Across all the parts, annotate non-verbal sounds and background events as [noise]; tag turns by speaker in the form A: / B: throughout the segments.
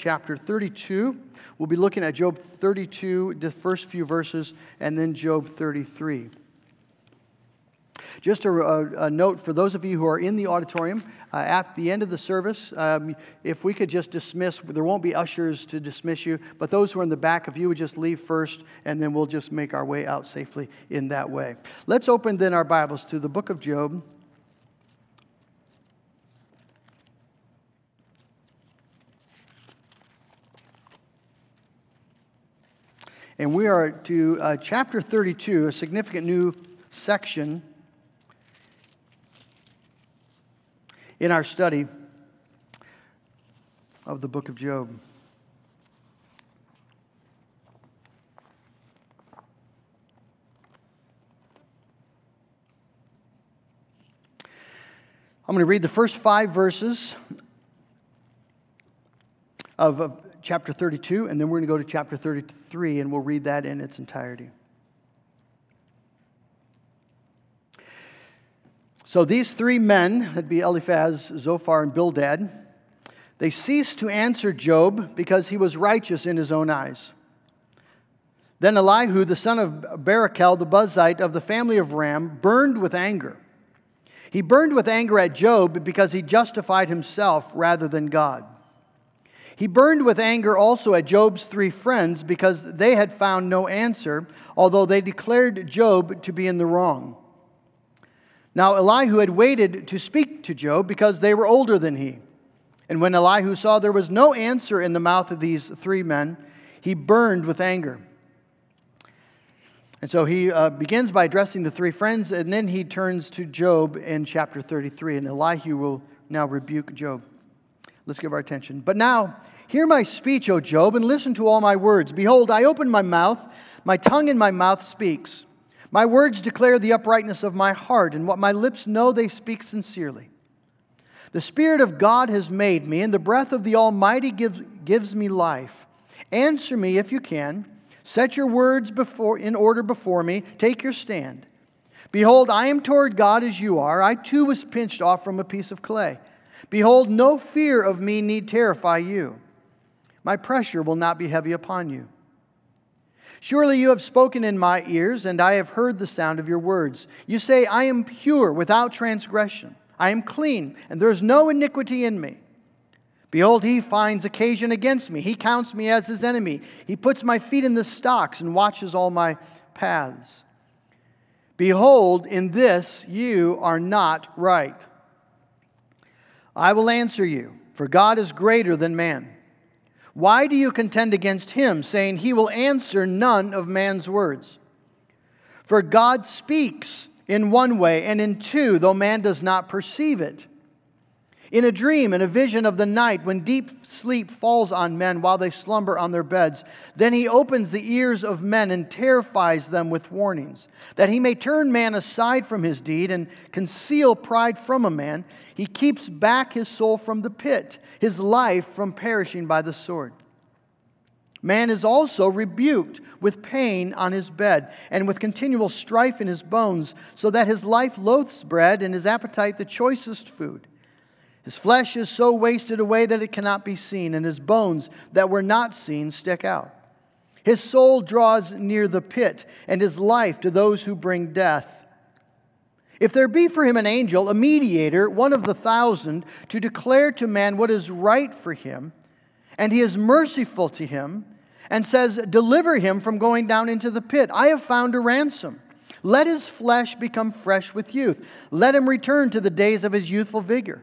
A: chapter 32. We'll be looking at Job 32, the first few verses, and then Job 33. Just a, a, a, note for those of you who are in the auditorium, uh, at the end of the service, um, if we could just dismiss, there won't be ushers to dismiss you, but those who are in the back, if you would just leave first, and then we'll just make our way out safely in that way. Let's open then our Bibles to the book of Job. And we are to uh, chapter 32, a significant new section in our study of the book of Job. I'm going to read the first five verses of, of chapter 32, and then we're going to go to chapter 33, and we'll read that in its entirety. So these three men, that'd be Eliphaz, Zophar, and Bildad, they ceased to answer Job because he was righteous in his own eyes. Then Elihu, the son of Barachel, the Buzite of the family of Ram, burned with anger. He burned with anger at Job because he justified himself rather than God. He burned with anger also at Job's three friends because they had found no answer, although they declared Job to be in the wrong. Now, Elihu had waited to speak to Job because they were older than he. And when Elihu saw there was no answer in the mouth of these three men, he burned with anger. And so he uh, begins by addressing the three friends, and then he turns to Job in chapter 33. And Elihu will now rebuke Job. Let's give our attention. But now, hear my speech, O Job, and listen to all my words. Behold, I open my mouth, my tongue in my mouth speaks. My words declare the uprightness of my heart, and what my lips know they speak sincerely. The Spirit of God has made me, and the breath of the Almighty gives, gives me life. Answer me if you can. Set your words before, in order before me. Take your stand. Behold, I am toward God as you are. I too was pinched off from a piece of clay. Behold, no fear of me need terrify you. My pressure will not be heavy upon you. Surely you have spoken in my ears, and I have heard the sound of your words. You say, I am pure, without transgression. I am clean, and there is no iniquity in me. Behold, he finds occasion against me. He counts me as his enemy. He puts my feet in the stocks and watches all my paths. Behold, in this you are not right. I will answer you, for God is greater than man. Why do you contend against him, saying, He will answer none of man's words? For God speaks in one way and in two, though man does not perceive it. In a dream, in a vision of the night, when deep sleep falls on men while they slumber on their beds, then he opens the ears of men and terrifies them with warnings, that he may turn man aside from his deed and conceal pride from a man. He keeps back his soul from the pit, his life from perishing by the sword. Man is also rebuked with pain on his bed and with continual strife in his bones, so that his life loathes bread and his appetite the choicest food. His flesh is so wasted away that it cannot be seen, and his bones that were not seen stick out. His soul draws near the pit, and his life to those who bring death. If there be for him an angel, a mediator, one of the thousand, to declare to man what is right for him, and he is merciful to him, and says, Deliver him from going down into the pit, I have found a ransom. Let his flesh become fresh with youth. Let him return to the days of his youthful vigor.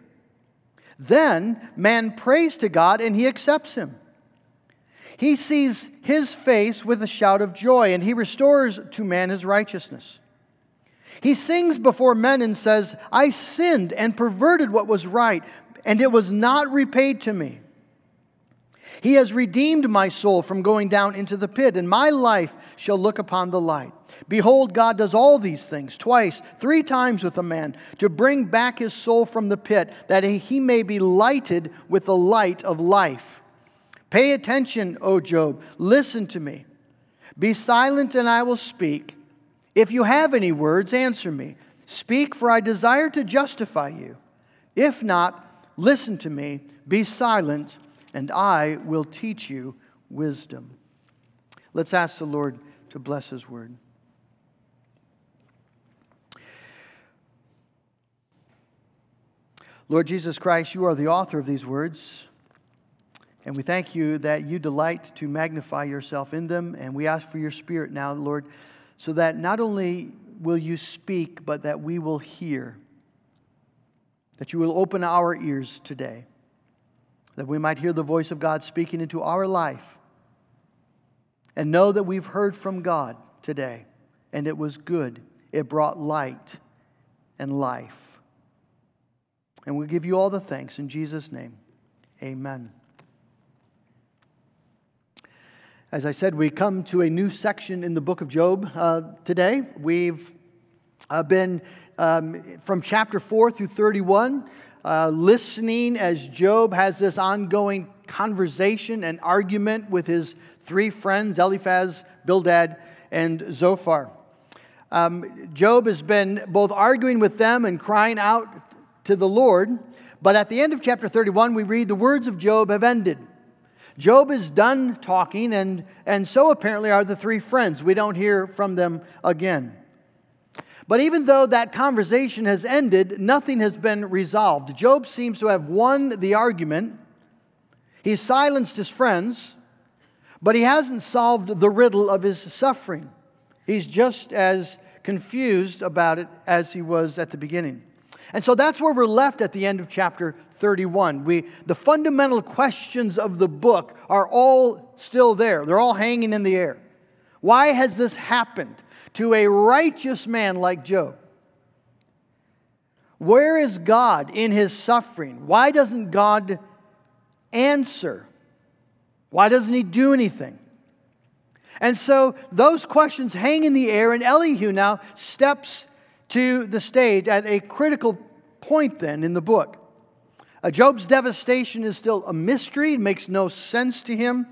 A: Then man prays to God and he accepts him. He sees his face with a shout of joy and he restores to man his righteousness. He sings before men and says, I sinned and perverted what was right, and it was not repaid to me. He has redeemed my soul from going down into the pit, and my life shall look upon the light. Behold, God does all these things twice, three times with a man, to bring back his soul from the pit, that he may be lighted with the light of life. Pay attention, O Job. Listen to me. Be silent, and I will speak. If you have any words, answer me. Speak, for I desire to justify you. If not, listen to me. Be silent, and I will teach you wisdom. Let's ask the Lord to bless his word. Lord Jesus Christ, you are the author of these words. And we thank you that you delight to magnify yourself in them. And we ask for your spirit now, Lord, so that not only will you speak, but that we will hear. That you will open our ears today. That we might hear the voice of God speaking into our life. And know that we've heard from God today. And it was good, it brought light and life. And we give you all the thanks in Jesus' name. Amen. As I said, we come to a new section in the book of Job uh, today. We've uh, been um, from chapter 4 through 31, uh, listening as Job has this ongoing conversation and argument with his three friends, Eliphaz, Bildad, and Zophar. Um, Job has been both arguing with them and crying out to the Lord, but at the end of chapter 31, we read the words of Job have ended. Job is done talking, and, and so apparently are the three friends. We don't hear from them again. But even though that conversation has ended, nothing has been resolved. Job seems to have won the argument. He's silenced his friends, but he hasn't solved the riddle of his suffering. He's just as confused about it as he was at the beginning. And so that's where we're left at the end of chapter 31. We, the fundamental questions of the book are all still there, they're all hanging in the air. Why has this happened to a righteous man like Job? Where is God in his suffering? Why doesn't God answer? Why doesn't he do anything? And so those questions hang in the air, and Elihu now steps to the stage at a critical point then in the book. Uh, Job's devastation is still a mystery, it makes no sense to him.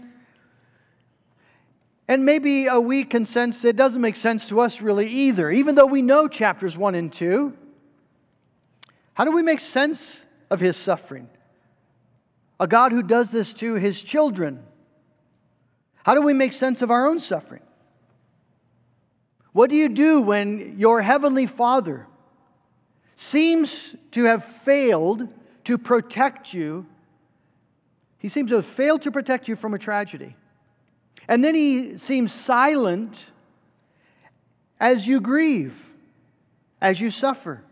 A: And maybe uh, we can sense it doesn't make sense to us really either, even though we know chapters 1 and 2. How do we make sense of his suffering? A God who does this to his children. How do we make sense of our own suffering? What do you do when your heavenly Father seems to have failed to protect you? He seems to have failed to protect you from a tragedy. And then he seems silent as you grieve, as you suffer.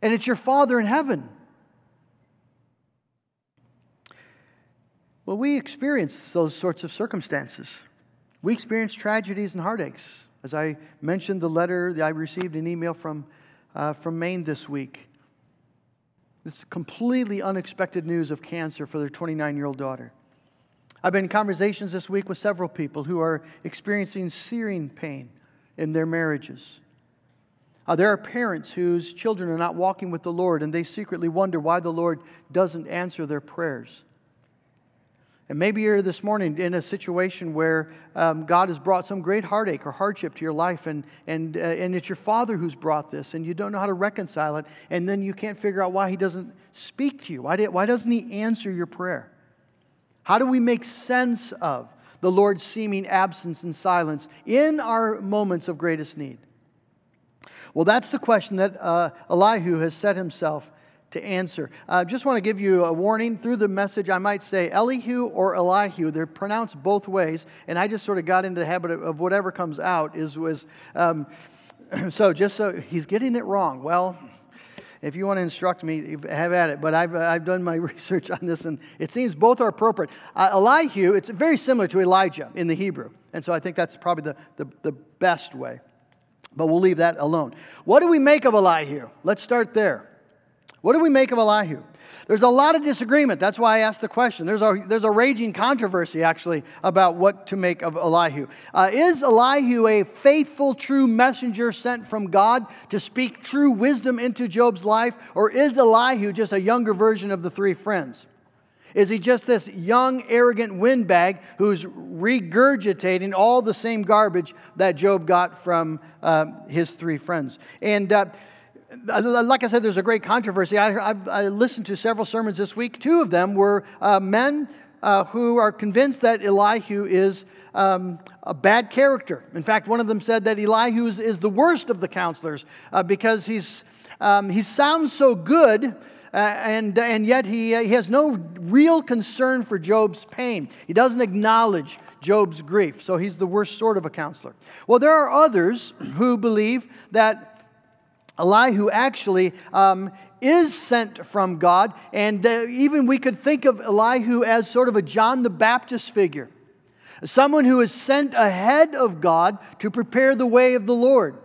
A: And it's your Father in heaven. Well, we experience those sorts of circumstances. We experience tragedies and heartaches. As I mentioned, the letter I received an email from, uh, from Maine this week. This completely unexpected news of cancer for their 29 year old daughter. I've been in conversations this week with several people who are experiencing searing pain in their marriages. Uh, there are parents whose children are not walking with the Lord and they secretly wonder why the Lord doesn't answer their prayers. And maybe you're this morning in a situation where um, God has brought some great heartache or hardship to your life, and, and, uh, and it's your father who's brought this, and you don't know how to reconcile it, and then you can't figure out why he doesn't speak to you. Why, did, why doesn't he answer your prayer? How do we make sense of the Lord's seeming absence and silence in our moments of greatest need? Well, that's the question that uh, Elihu has set himself to answer. I uh, just want to give you a warning through the message. I might say Elihu or Elihu. They're pronounced both ways, and I just sort of got into the habit of, of whatever comes out is was. Um, [clears throat] so just so he's getting it wrong. Well, if you want to instruct me, have at it. But I've, I've done my [laughs] research on this, and it seems both are appropriate. Uh, Elihu, it's very similar to Elijah in the Hebrew. And so I think that's probably the, the, the best way. But we'll leave that alone. What do we make of Elihu? Let's start there. What do we make of Elihu? There's a lot of disagreement. That's why I asked the question. There's a, there's a raging controversy, actually, about what to make of Elihu. Uh, is Elihu a faithful, true messenger sent from God to speak true wisdom into Job's life? Or is Elihu just a younger version of the three friends? Is he just this young, arrogant windbag who's regurgitating all the same garbage that Job got from uh, his three friends? And uh, like I said, there's a great controversy. I, I've, I listened to several sermons this week. Two of them were uh, men uh, who are convinced that Elihu is um, a bad character. In fact, one of them said that Elihu is, is the worst of the counselors uh, because he's, um, he sounds so good. Uh, and, and yet he, uh, he has no real concern for Job's pain. He doesn't acknowledge Job's grief. So he's the worst sort of a counselor. Well, there are others who believe that Elihu actually um, is sent from God, and uh, even we could think of Elihu as sort of a John the Baptist figure, someone who is sent ahead of God to prepare the way of the Lord.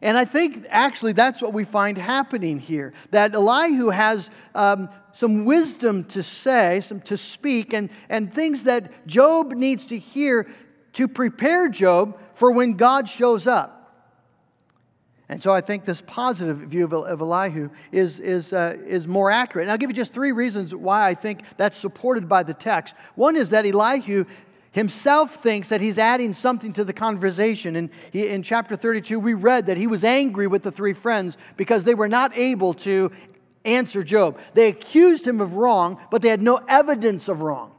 A: And I think actually that's what we find happening here that Elihu has um, some wisdom to say, some to speak, and, and things that Job needs to hear to prepare Job for when God shows up. And so I think this positive view of, of Elihu is, is, uh, is more accurate. And I'll give you just three reasons why I think that's supported by the text. One is that Elihu himself thinks that he's adding something to the conversation. And he, in chapter 32, we read that he was angry with the three friends because they were not able to answer Job. They accused him of wrong, but they had no evidence of wrong.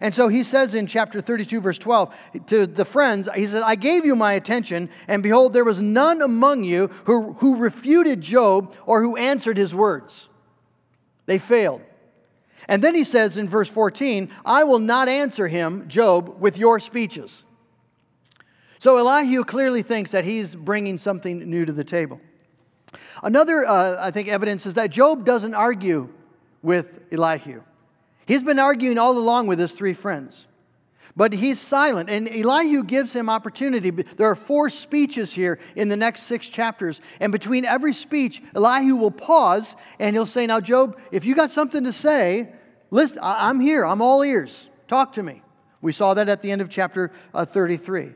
A: And so he says in chapter 32, verse 12, to the friends, he said, I gave you my attention, and behold, there was none among you who, who refuted Job or who answered his words. They failed. And then he says in verse 14, I will not answer him, Job, with your speeches. So Elihu clearly thinks that he's bringing something new to the table. Another, uh, I think, evidence is that Job doesn't argue with Elihu. He's been arguing all along with his three friends. But he's silent, and Elihu gives him opportunity. There are four speeches here in the next six chapters, and between every speech, Elihu will pause and he'll say, Now, Job, if you got something to say, listen, I'm here, I'm all ears. Talk to me. We saw that at the end of chapter uh, 33.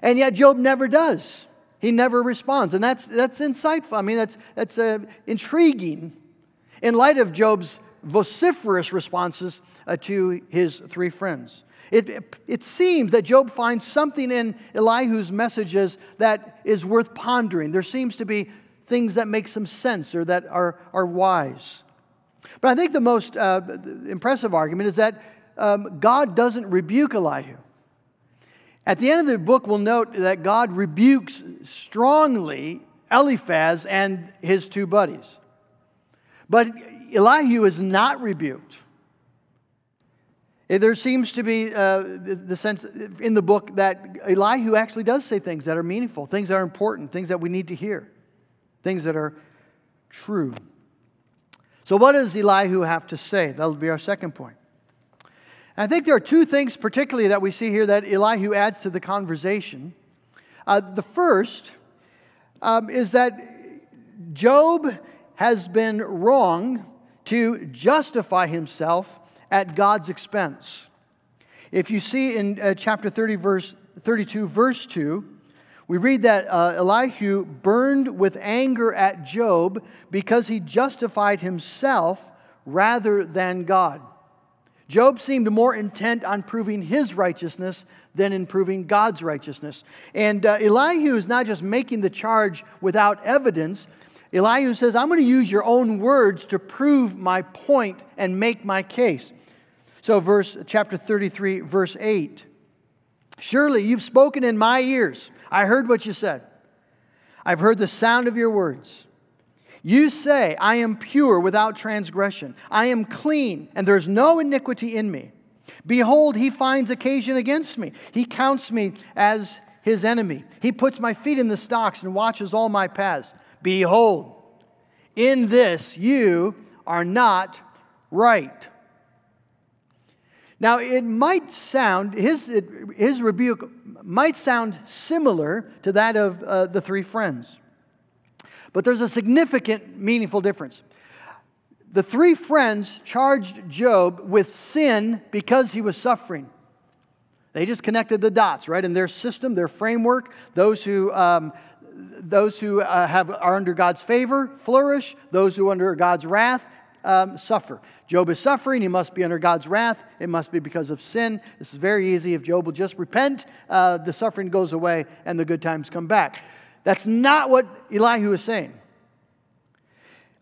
A: And yet, Job never does. He never responds. And that's, that's insightful. I mean, that's, that's uh, intriguing in light of Job's vociferous responses uh, to his three friends. It, it, seems that Job finds something in Elihu's messages that is worth pondering. There seems to be things that make some sense or that are, are wise. But I think the most uh, impressive argument is that um, God doesn't rebuke Elihu. At the end of the book, we'll note that God rebukes strongly Eliphaz and his two buddies. But Elihu is not rebuked. There seems to be uh, the sense in the book that Elihu actually does say things that are meaningful, things that are important, things that we need to hear, things that are true. So, what does Elihu have to say? That'll be our second point. I think there are two things, particularly, that we see here that Elihu adds to the conversation. Uh, the first um, is that Job has been wrong to justify himself at God's expense. If you see in uh, chapter 30, verse 32, verse 2, we read that uh, Elihu burned with anger at Job because he justified himself rather than God. Job seemed more intent on proving his righteousness than in proving God's righteousness. And uh, Elihu is not just making the charge without evidence, Elihu says, I'm going to use your own words to prove my point and make my case. So, verse chapter 33, verse 8. Surely you've spoken in my ears. I heard what you said. I've heard the sound of your words. You say, I am pure without transgression. I am clean, and there's no iniquity in me. Behold, he finds occasion against me. He counts me as his enemy. He puts my feet in the stocks and watches all my paths. Behold, in this you are not right. Now, it might sound, his, his rebuke might sound similar to that of uh, the three friends. But there's a significant, meaningful difference. The three friends charged Job with sin because he was suffering. They just connected the dots, right? In their system, their framework, those who um, those who uh, have, are under God's favor flourish, those who are under God's wrath um, suffer. Job is suffering, he must be under God's wrath. It must be because of sin. This is very easy. If Job will just repent, uh, the suffering goes away and the good times come back. That's not what Elihu is saying.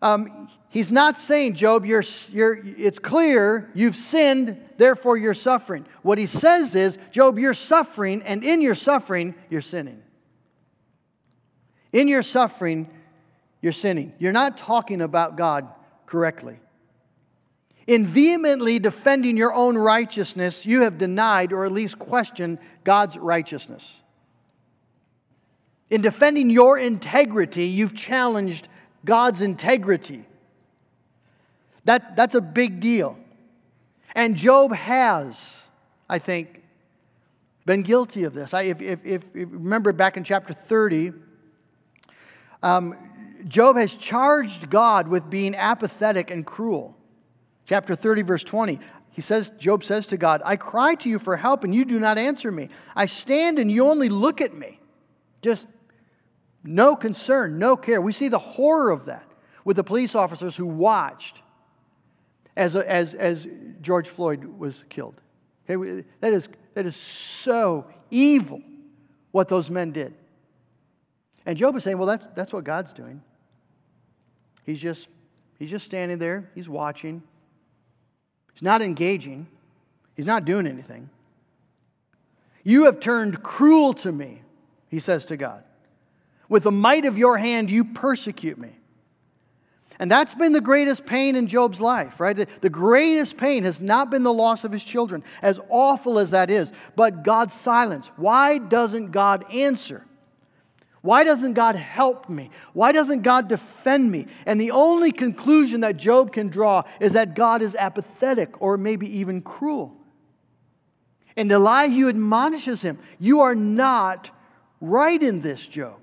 A: Um, he's not saying, Job, you're, you're, it's clear you've sinned, therefore you're suffering. What he says is, Job, you're suffering, and in your suffering, you're sinning. In your suffering, you're sinning. You're not talking about God correctly. In vehemently defending your own righteousness, you have denied or at least questioned God's righteousness. In defending your integrity, you've challenged God's integrity. That, that's a big deal. And Job has, I think, been guilty of this. I, if, if, if, remember back in chapter 30, um, Job has charged God with being apathetic and cruel. Chapter 30, verse 20. He says, Job says to God, I cry to you for help and you do not answer me. I stand and you only look at me. Just no concern, no care. We see the horror of that with the police officers who watched as, as, as George Floyd was killed. Okay, that, is, that is so evil what those men did. And Job is saying, well, that's, that's what God's doing. He's just, he's just standing there, he's watching. He's not engaging, he's not doing anything. You have turned cruel to me, he says to God. With the might of your hand, you persecute me. And that's been the greatest pain in Job's life, right? The, the, greatest pain has not been the loss of his children, as awful as that is, but God's silence. Why doesn't God answer? Why doesn't God help me? Why doesn't God defend me? And the only conclusion that Job can draw is that God is apathetic or maybe even cruel. And Elihu admonishes him You are not right in this, Job.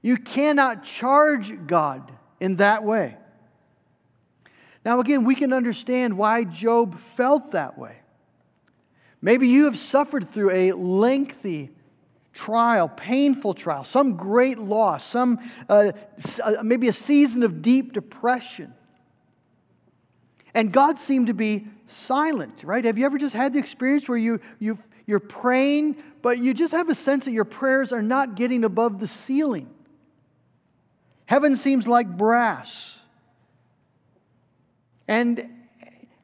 A: You cannot charge God in that way. Now, again, we can understand why Job felt that way. Maybe you have suffered through a lengthy trial, painful trial, some great loss, some uh, uh, maybe a season of deep depression. And God seemed to be silent, right? Have you ever just had the experience where you, you, you're praying, but you just have a sense that your prayers are not getting above the ceiling? Heaven seems like brass. And,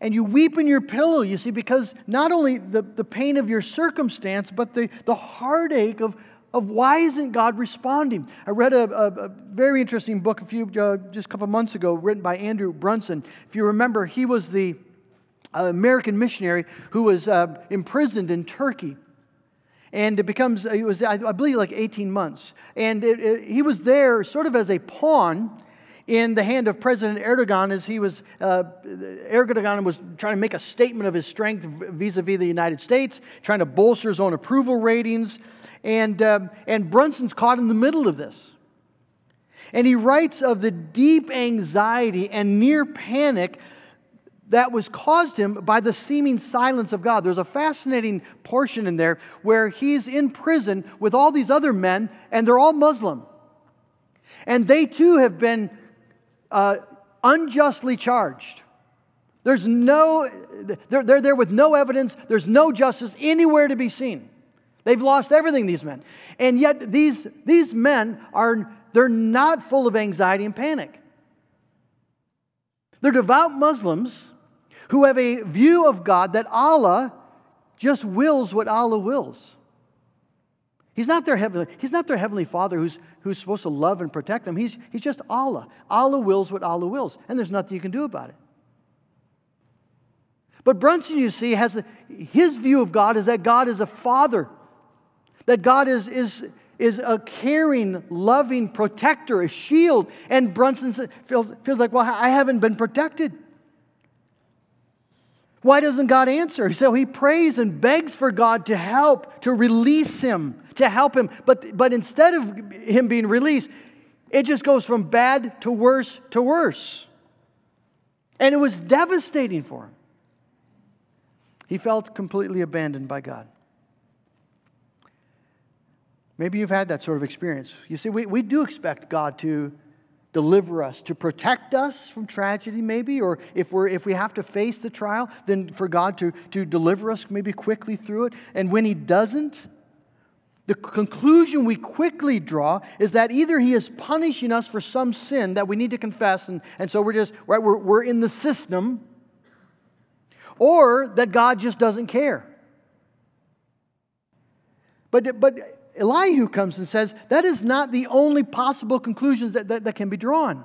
A: and you weep in your pillow, you see, because not only the, the pain of your circumstance, but the, the heartache of, of why isn't God responding? I read a, a, a very interesting book a few, uh, just a couple months ago, written by Andrew Brunson. If you remember, he was the uh, American missionary who was uh, imprisoned in Turkey and it becomes it was i believe like 18 months and it, it, he was there sort of as a pawn in the hand of president erdogan as he was uh, erdogan was trying to make a statement of his strength vis-a-vis the united states trying to bolster his own approval ratings and, um, and brunson's caught in the middle of this and he writes of the deep anxiety and near panic that was caused him by the seeming silence of God. There's a fascinating portion in there where he's in prison with all these other men, and they're all Muslim. And they too have been uh, unjustly charged. There's no, they're, they're there with no evidence, there's no justice anywhere to be seen. They've lost everything, these men. And yet, these, these men are, they're not full of anxiety and panic. They're devout Muslims who have a view of God that Allah just wills what Allah wills. He's not their heavenly, he's not their heavenly father who's, who's supposed to love and protect them. He's, he's just Allah. Allah wills what Allah wills, and there's nothing you can do about it. But Brunson, you see, has a, his view of God is that God is a father, that God is, is, is a caring, loving protector, a shield. And Brunson feels, feels like, well, I haven't been protected. Why doesn't God answer? So he prays and begs for God to help, to release him, to help him. But, but instead of him being released, it just goes from bad to worse to worse. And it was devastating for him. He felt completely abandoned by God. Maybe you've had that sort of experience. You see, we, we do expect God to deliver us, to protect us from tragedy, maybe, or if, we're, if we have to face the trial, then for God to, to deliver us maybe quickly through it. And when He doesn't, the conclusion we quickly draw is that either he is punishing us for some sin that we need to confess, and, and so we're just, right, we're, we're in the system, or that God just doesn't care. But, but Elihu comes and says that is not the only possible conclusions that, that, that can be drawn.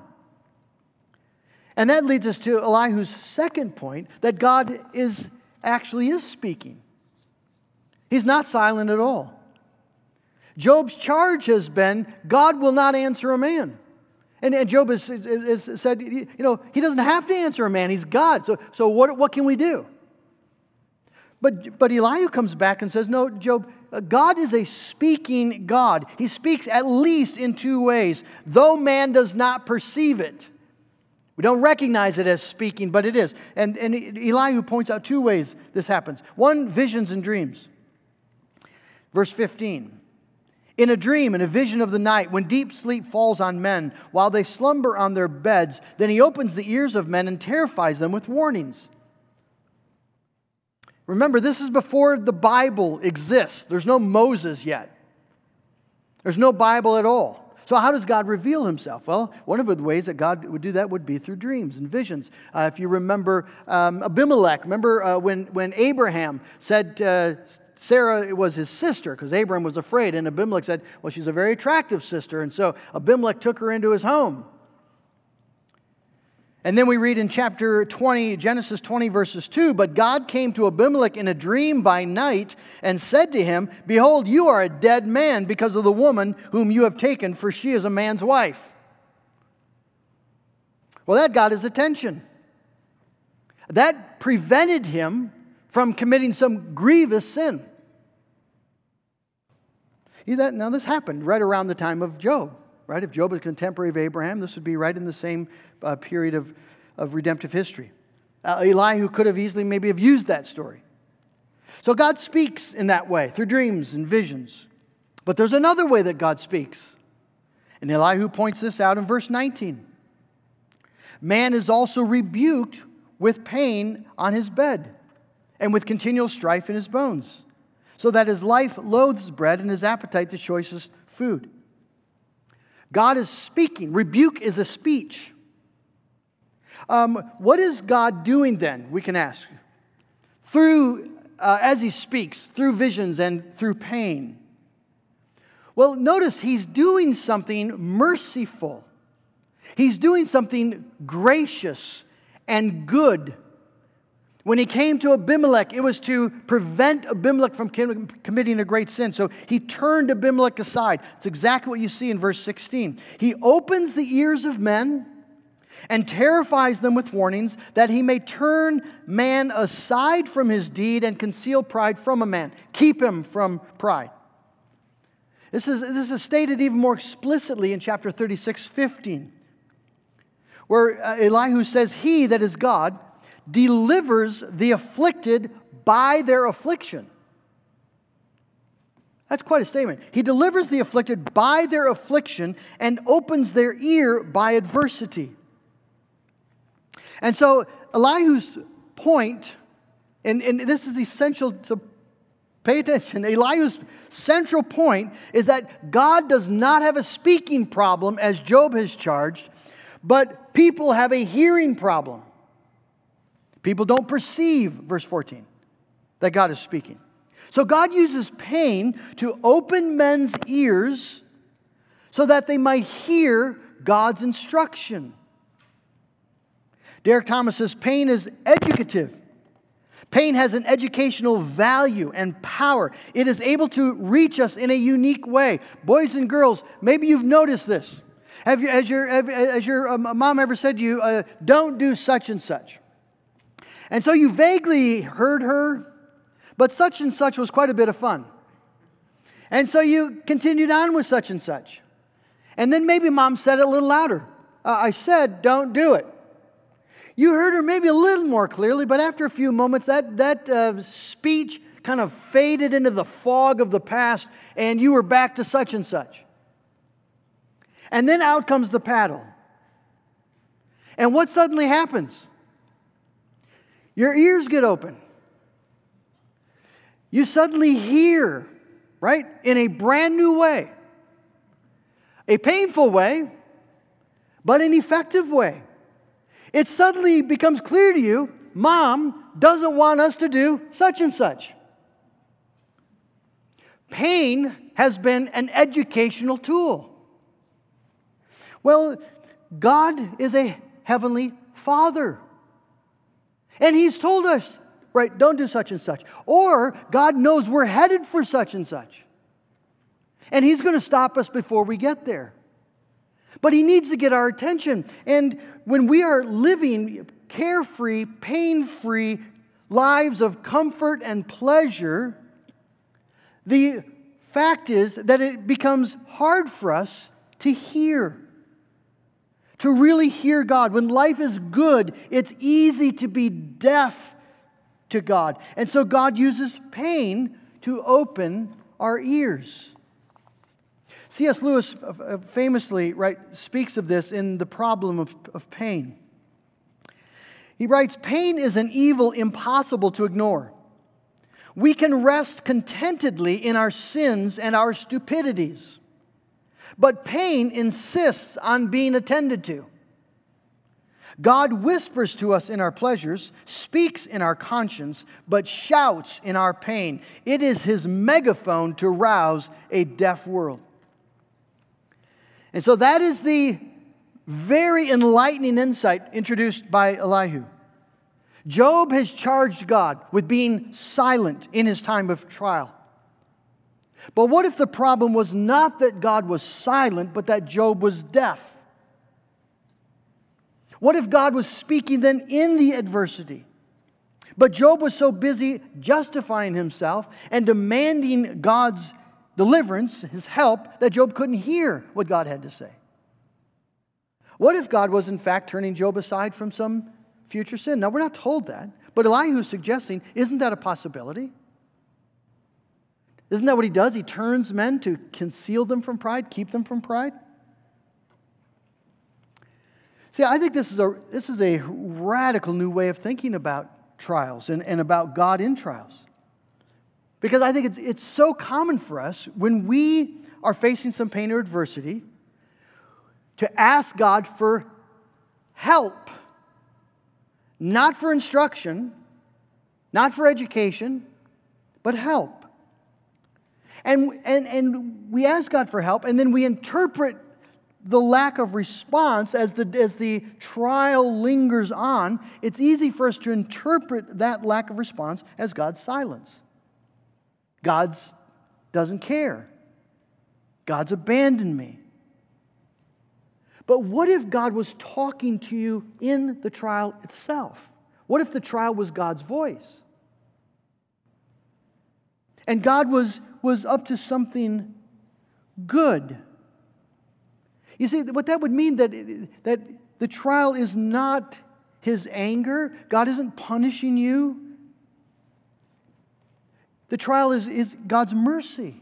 A: And that leads us to Elihu's second point that God is actually is speaking. He's not silent at all. Job's charge has been God will not answer a man. And, and Job has, has, said, you know, he doesn't have to answer a man, he's God. So, so what, what can we do? But, but Elihu comes back and says, No, Job, God is a speaking God. He speaks at least in two ways, though man does not perceive it. We don't recognize it as speaking, but it is. And, and Elihu points out two ways this happens one, visions and dreams. Verse 15. In a dream, in a vision of the night, when deep sleep falls on men while they slumber on their beds, then he opens the ears of men and terrifies them with warnings. Remember, this is before the Bible exists. There's no Moses yet, there's no Bible at all. So, how does God reveal himself? Well, one of the ways that God would do that would be through dreams and visions. Uh, if you remember um, Abimelech, remember uh, when, when Abraham said, uh, Sarah was his sister because Abraham was afraid. And Abimelech said, Well, she's a very attractive sister. And so Abimelech took her into his home. And then we read in chapter 20, Genesis 20, verses 2 But God came to Abimelech in a dream by night and said to him, Behold, you are a dead man because of the woman whom you have taken, for she is a man's wife. Well, that got his attention. That prevented him from committing some grievous sin. Now, this happened right around the time of Job, right? If Job was contemporary of Abraham, this would be right in the same uh, period of, of redemptive history. Uh, Elihu could have easily maybe have used that story. So God speaks in that way, through dreams and visions. But there's another way that God speaks. And Elihu points this out in verse 19. Man is also rebuked with pain on his bed and with continual strife in his bones so that his life loathes bread and his appetite the choicest food. God is speaking. Rebuke is a speech. Um, what is God doing then? We can ask. Through, uh, as he speaks, through visions and through pain. Well, notice he's doing something merciful. He's doing something gracious and good when he came to Abimelech, it was to prevent Abimelech from committing a great sin. So he turned Abimelech aside. It's exactly what you see in verse 16. He opens the ears of men and terrifies them with warnings that he may turn man aside from his deed and conceal pride from a man. Keep him from pride. This is, this is stated even more explicitly in chapter 36, 15, where uh, Elihu says, He, that is God, delivers the afflicted by their affliction. That's quite a statement. He delivers the afflicted by their affliction and opens their ear by adversity. And so, Elihu's point, and, and this is essential to pay attention. Elihu's central point is that God does not have a speaking problem, as Job has charged, but people have a hearing problem. People don't perceive, verse 14, that God is speaking. So God uses pain to open men's ears so that they might hear God's instruction. Derek Thomas says pain is educative. Pain has an educational value and power. It is able to reach us in a unique way. Boys and girls, maybe you've noticed this. Have you, as your, has your um, mom ever said to you, uh, don't do such and such? And so you vaguely heard her, but such and such was quite a bit of fun. And so you continued on with such and such. And then maybe mom said it a little louder. Uh, I said, don't do it. You heard her maybe a little more clearly, but after a few moments, that, that uh, speech kind of faded into the fog of the past, and you were back to such and such. And then out comes the paddle. And what suddenly happens? Your ears get open. You suddenly hear right? In a brand new way. A painful way, but an effective way. It suddenly becomes clear to you mom doesn't want us to do such and such. Pain has been an educational tool. Well, God is a heavenly Father. And He's told us, right, don't do such and such. Or God knows we're headed for such and such. And He's going to stop us before we get there. But He needs to get our attention. And when we are living carefree, pain free lives of comfort and pleasure, the fact is that it becomes hard for us to hear to really hear God. When life is good, it's easy to be deaf to God. And so God uses pain to open our ears. C.S. Lewis uh, uh, famously right, speaks of this in The Problem of, of Pain. He writes Pain is an evil impossible to ignore. We can rest contentedly in our sins and our stupidities. But pain insists on being attended to. God whispers to us in our pleasures, speaks in our conscience, but shouts in our pain. It is his megaphone to rouse a deaf world. And so that is the very enlightening insight introduced by Elihu. Job has charged God with being silent in his time of trial. But what if the problem was not that God was silent, but that Job was deaf? What if God was speaking then in the adversity? But Job was so busy justifying himself and demanding God's deliverance, his help, that Job couldn't hear what God had to say. What if God was in fact turning Job aside from some future sin? Now, we're not told that, but Elihu is suggesting, isn't that a possibility? Isn't that what he does? He turns men to conceal them from pride, keep them from pride. See, I think this is a, this is a radical new way of thinking about trials and, and about God in trials. Because I think it's, it's so common for us when we are facing some pain or adversity to ask God for help, not for instruction, not for education, but help. And, and, and we ask God for help, and then we interpret the lack of response as the, as the trial lingers on. It's easy for us to interpret that lack of response as God's silence. God's doesn't care. God's abandoned me. But what if God was talking to you in the trial itself? What if the trial was God's voice? And God was was up to something good. You see, what that would mean that, that the trial is not his anger. God isn't punishing you. The trial is, is God's mercy.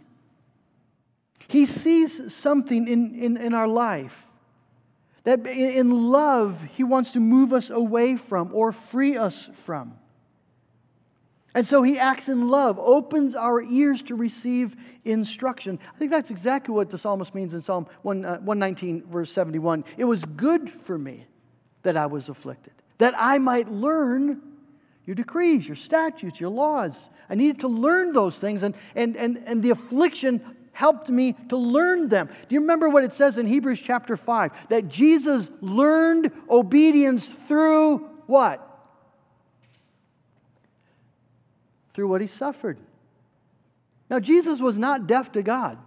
A: He sees something in, in, in our life that in love he wants to move us away from or free us from. And so he acts in love, opens our ears to receive instruction. I think that's exactly what the psalmist means in Psalm 1, uh, 119, verse 71. It was good for me that I was afflicted, that I might learn your decrees, your statutes, your laws. I needed to learn those things, and, and, and, and the affliction helped me to learn them. Do you remember what it says in Hebrews chapter 5? That Jesus learned obedience through what? Through what he suffered. Now, Jesus was not deaf to God.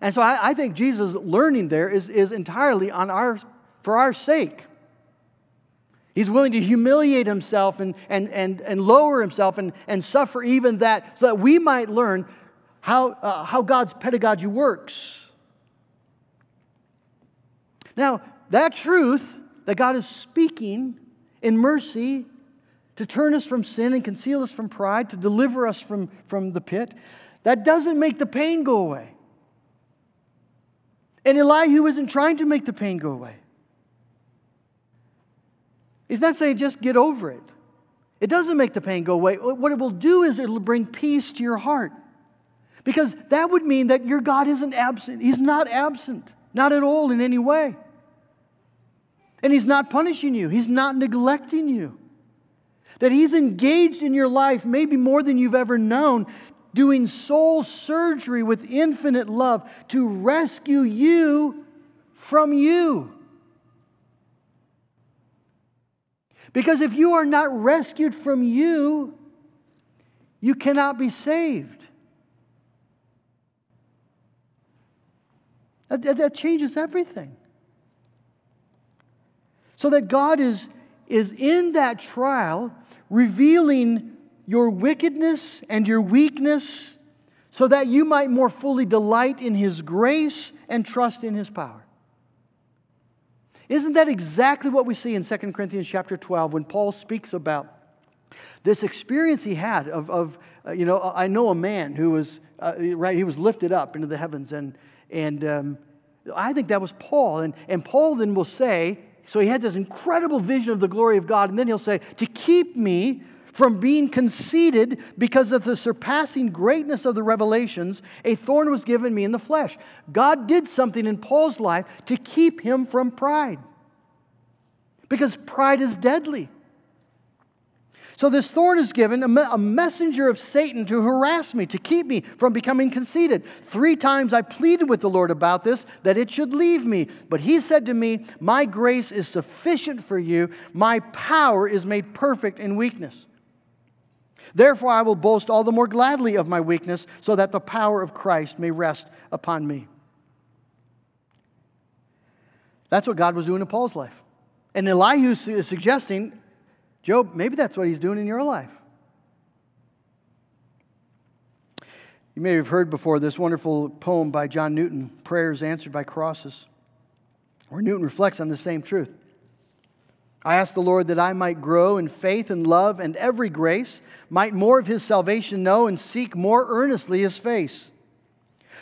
A: And so I, I think Jesus' learning there is, is entirely on our, for our sake. He's willing to humiliate himself and, and, and, and lower himself and, and suffer even that so that we might learn how, uh, how God's pedagogy works. Now, that truth that God is speaking in mercy to turn us from sin and conceal us from pride, to deliver us from, from the pit, that doesn't make the pain go away. And Elihu isn't trying to make the pain go away. He's not saying just get over it. It doesn't make the pain go away. What it will do is it will bring peace to your heart. Because that would mean that your God isn't absent. He's not absent, not at all in any way. And He's not punishing you, He's not neglecting you. That He's engaged in your life, maybe more than you've ever known, doing soul surgery with infinite love to rescue you from you. Because if you are not rescued from you, you cannot be saved. That, that changes everything. So that God is, is in that trial revealing your wickedness and your weakness so that you might more fully delight in His grace and trust in His power. Isn't that exactly what we see in 2 Corinthians chapter 12 when Paul speaks about this experience he had of, of uh, you know, I know a man who was, uh, right, he was lifted up into the heavens. And, and um, I think that was Paul. And, and Paul then will say, so he had this incredible vision of the glory of God. And then he'll say, to keep me from being conceited because of the surpassing greatness of the revelations, a thorn was given me in the flesh. God did something in Paul's life to keep him from pride. Because pride is deadly. So this thorn is given, a messenger of Satan to harass me, to keep me from becoming conceited. Three times I pleaded with the Lord about this, that it should leave me. But he said to me, My grace is sufficient for you, my power is made perfect in weakness. Therefore, I will boast all the more gladly of my weakness, so that the power of Christ may rest upon me. That's what God was doing in Paul's life. And Elihu is suggesting, Job, maybe that's what he's doing in your life. You may have heard before this wonderful poem by John Newton, Prayers Answered by Crosses, where Newton reflects on the same truth. I ask the Lord that I might grow in faith and love and every grace, might more of his salvation know and seek more earnestly his face.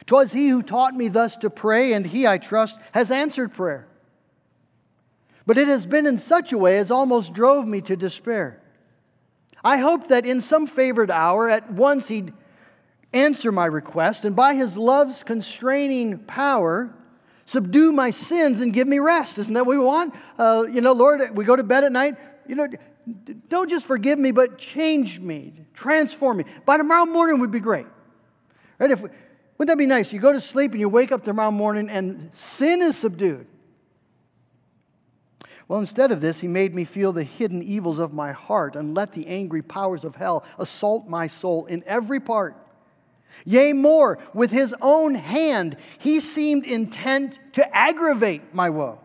A: 'Twas he who taught me thus to pray, and he, I trust, has answered prayer. But it has been in such a way as almost drove me to despair. I hoped that in some favored hour at once he'd answer my request, and by his love's constraining power, subdue my sins and give me rest. Isn't that what we want? Uh, you know, Lord, we go to bed at night, you know, don't just forgive me, but change me, transform me. By tomorrow morning would be great. Right? If, wouldn't that be nice? You go to sleep and you wake up tomorrow morning and sin is subdued. Well, instead of this, he made me feel the hidden evils of my heart and let the angry powers of hell assault my soul in every part. Yea, more, with his own hand, he seemed intent to aggravate my woe.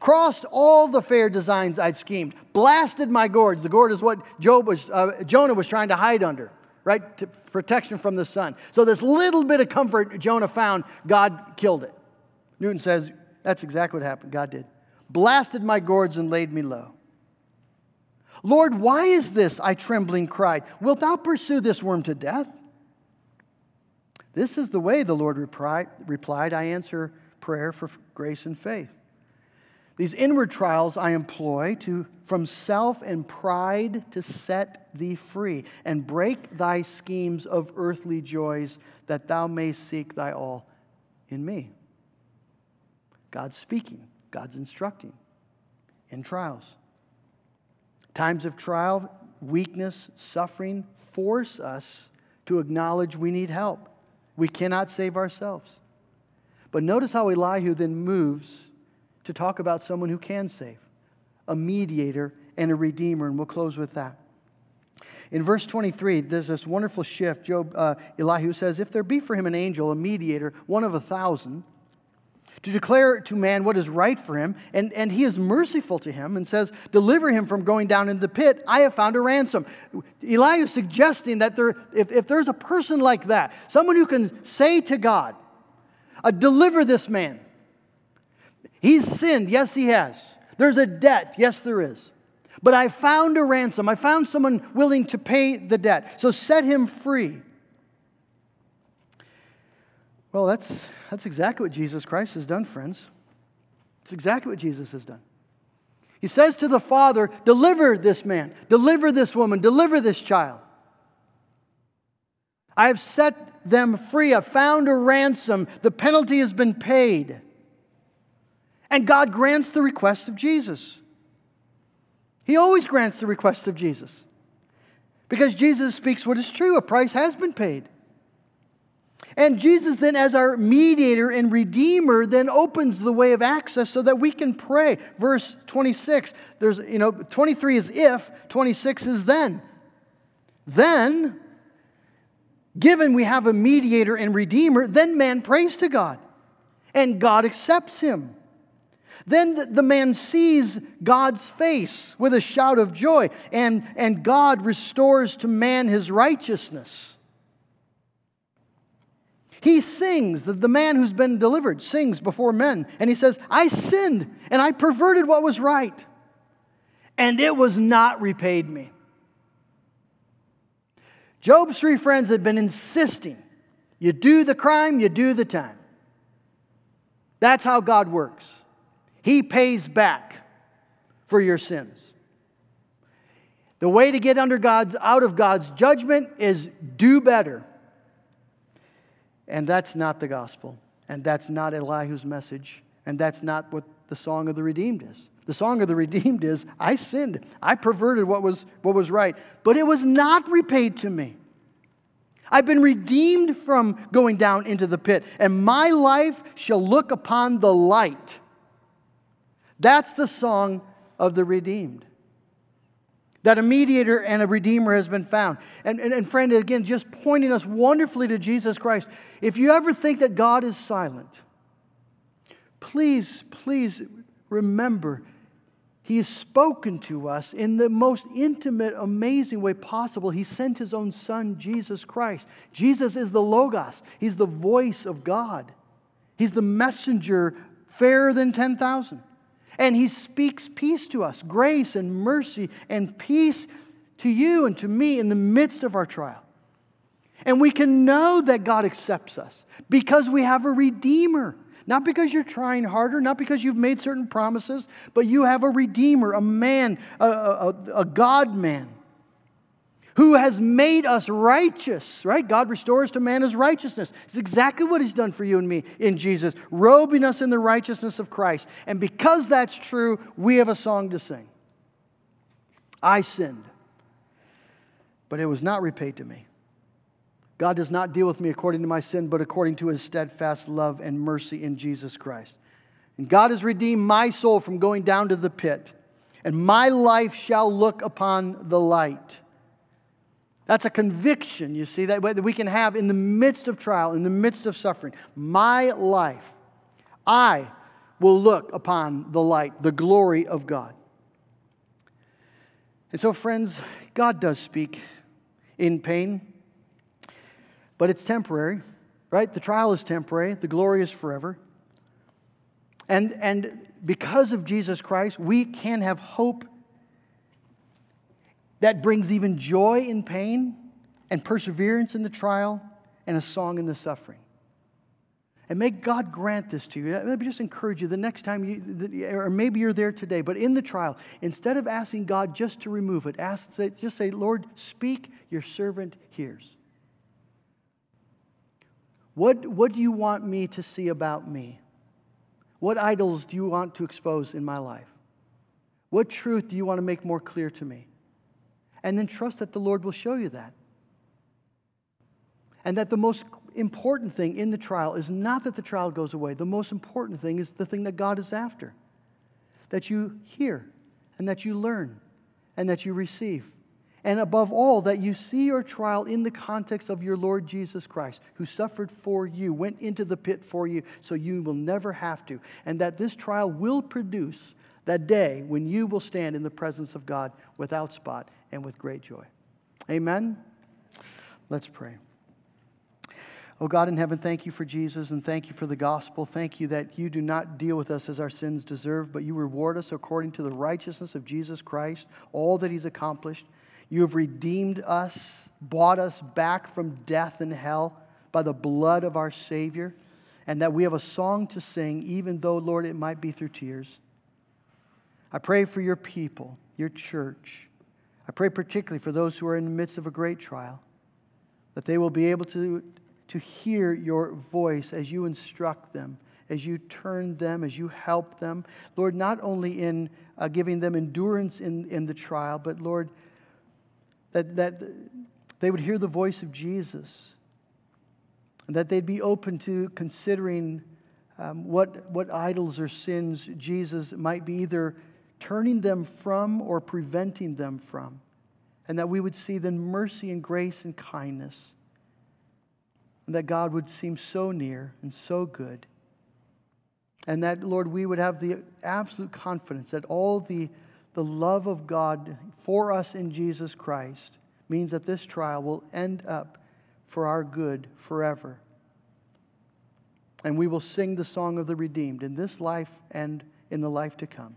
A: Crossed all the fair designs I'd schemed, blasted my gourds. The gourd is what Job was, uh, Jonah was trying to hide under, right? To protection from the sun. So, this little bit of comfort Jonah found, God killed it. Newton says that's exactly what happened. God did. Blasted my gourds and laid me low. Lord, why is this? I trembling cried. Wilt thou pursue this worm to death? This is the way, the Lord replied. I answer prayer for grace and faith. These inward trials I employ to, from self and pride to set thee free and break thy schemes of earthly joys that thou mayst seek thy all in me. God speaking, God's instructing in trials. Times of trial, weakness, suffering force us to acknowledge we need help. We cannot save ourselves. But notice how Elihu then moves to talk about someone who can save a mediator and a redeemer. And we'll close with that. In verse 23, there's this wonderful shift. Job, uh, Elihu says, If there be for him an angel, a mediator, one of a thousand, to declare to man what is right for him, and, and he is merciful to him and says, Deliver him from going down in the pit. I have found a ransom. Elihu is suggesting that there, if, if there's a person like that, someone who can say to God, uh, Deliver this man. He's sinned. Yes, he has. There's a debt. Yes, there is. But I found a ransom. I found someone willing to pay the debt. So set him free. Well, that's that's exactly what Jesus Christ has done, friends. It's exactly what Jesus has done. He says to the Father, Deliver this man, deliver this woman, deliver this child. I have set them free. I've found a ransom. The penalty has been paid. And God grants the request of Jesus. He always grants the request of Jesus. Because Jesus speaks what is true. A price has been paid. And Jesus, then, as our mediator and redeemer, then opens the way of access so that we can pray. Verse 26, there's, you know, 23 is if, 26 is then. Then, given we have a mediator and redeemer, then man prays to God, and God accepts him. Then the man sees God's face with a shout of joy, and, and God restores to man his righteousness. He sings, the, the man who's been delivered sings before men, and he says, I sinned and I perverted what was right, and it was not repaid me. Job's three friends had been insisting you do the crime, you do the time. That's how God works. He pays back for your sins. The way to get under God's out of God's judgment is do better. And that's not the gospel. And that's not Elihu's message. And that's not what the song of the redeemed is. The song of the redeemed is I sinned. I perverted what was, what was right. But it was not repaid to me. I've been redeemed from going down into the pit, and my life shall look upon the light. That's the song of the redeemed that a mediator and a redeemer has been found. And, and, and, friend, again, just pointing us wonderfully to Jesus Christ. If you ever think that God is silent, please, please remember He has spoken to us in the most intimate, amazing way possible. He sent His own Son, Jesus Christ. Jesus is the Logos, He's the voice of God, He's the messenger fairer than 10,000. And He speaks peace to us, grace and mercy and peace to you and to me in the midst of our trial. And we can know that God accepts us because we have a Redeemer. Not because you're trying harder, not because you've made certain promises, but you have a Redeemer, a man, a, a, a God man who has made us righteous, right? God restores to man his righteousness. It's exactly what he's done for you and me in Jesus, robing us in the righteousness of Christ. And because that's true, we have a song to sing. I sinned, but it was not repaid to me. God does not deal with me according to my sin, but according to his steadfast love and mercy in Jesus Christ. And God has redeemed my soul from going down to the pit, and my life shall look upon the light. That's a conviction, you see, that we can have in the midst of trial, in the midst of suffering. My life, I will look upon the light, the glory of God. And so, friends, God does speak in pain, but it's temporary, right? The trial is temporary, the glory is forever. And, and because of Jesus Christ, we can have hope that brings even joy in pain and perseverance in the trial and a song in the suffering. And may God grant this to you. Let me just encourage you the next time you, or maybe you're there today, but in the trial, instead of asking God just to remove it, ask, just say, Lord, speak, your servant hears. What, what do you want me to see about me? What idols do you want to expose in my life? What truth do you want to make more clear to me? And then trust that the Lord will show you that. And that the most important thing in the trial is not that the trial goes away. The most important thing is the thing that God is after that you hear and that you learn and that you receive. And above all, that you see your trial in the context of your Lord Jesus Christ, who suffered for you, went into the pit for you, so you will never have to. And that this trial will produce that day when you will stand in the presence of God without spot and with great joy. Amen? Let's pray. Oh God in heaven, thank you for Jesus and thank you for the gospel. Thank you that you do not deal with us as our sins deserve, but you reward us according to the righteousness of Jesus Christ, all that he's accomplished. You have redeemed us, bought us back from death and hell by the blood of our Savior, and that we have a song to sing, even though, Lord, it might be through tears. I pray for your people, your church. I pray particularly for those who are in the midst of a great trial. that they will be able to, to hear your voice as you instruct them, as you turn them, as you help them. Lord, not only in uh, giving them endurance in, in the trial, but Lord, that, that they would hear the voice of Jesus, and that they'd be open to considering um, what, what idols or sins Jesus might be either turning them from or preventing them from. And that we would see then mercy and grace and kindness. And that God would seem so near and so good. And that, Lord, we would have the absolute confidence that all the, the love of God for us in Jesus Christ means that this trial will end up for our good forever. And we will sing the song of the redeemed in this life and in the life to come.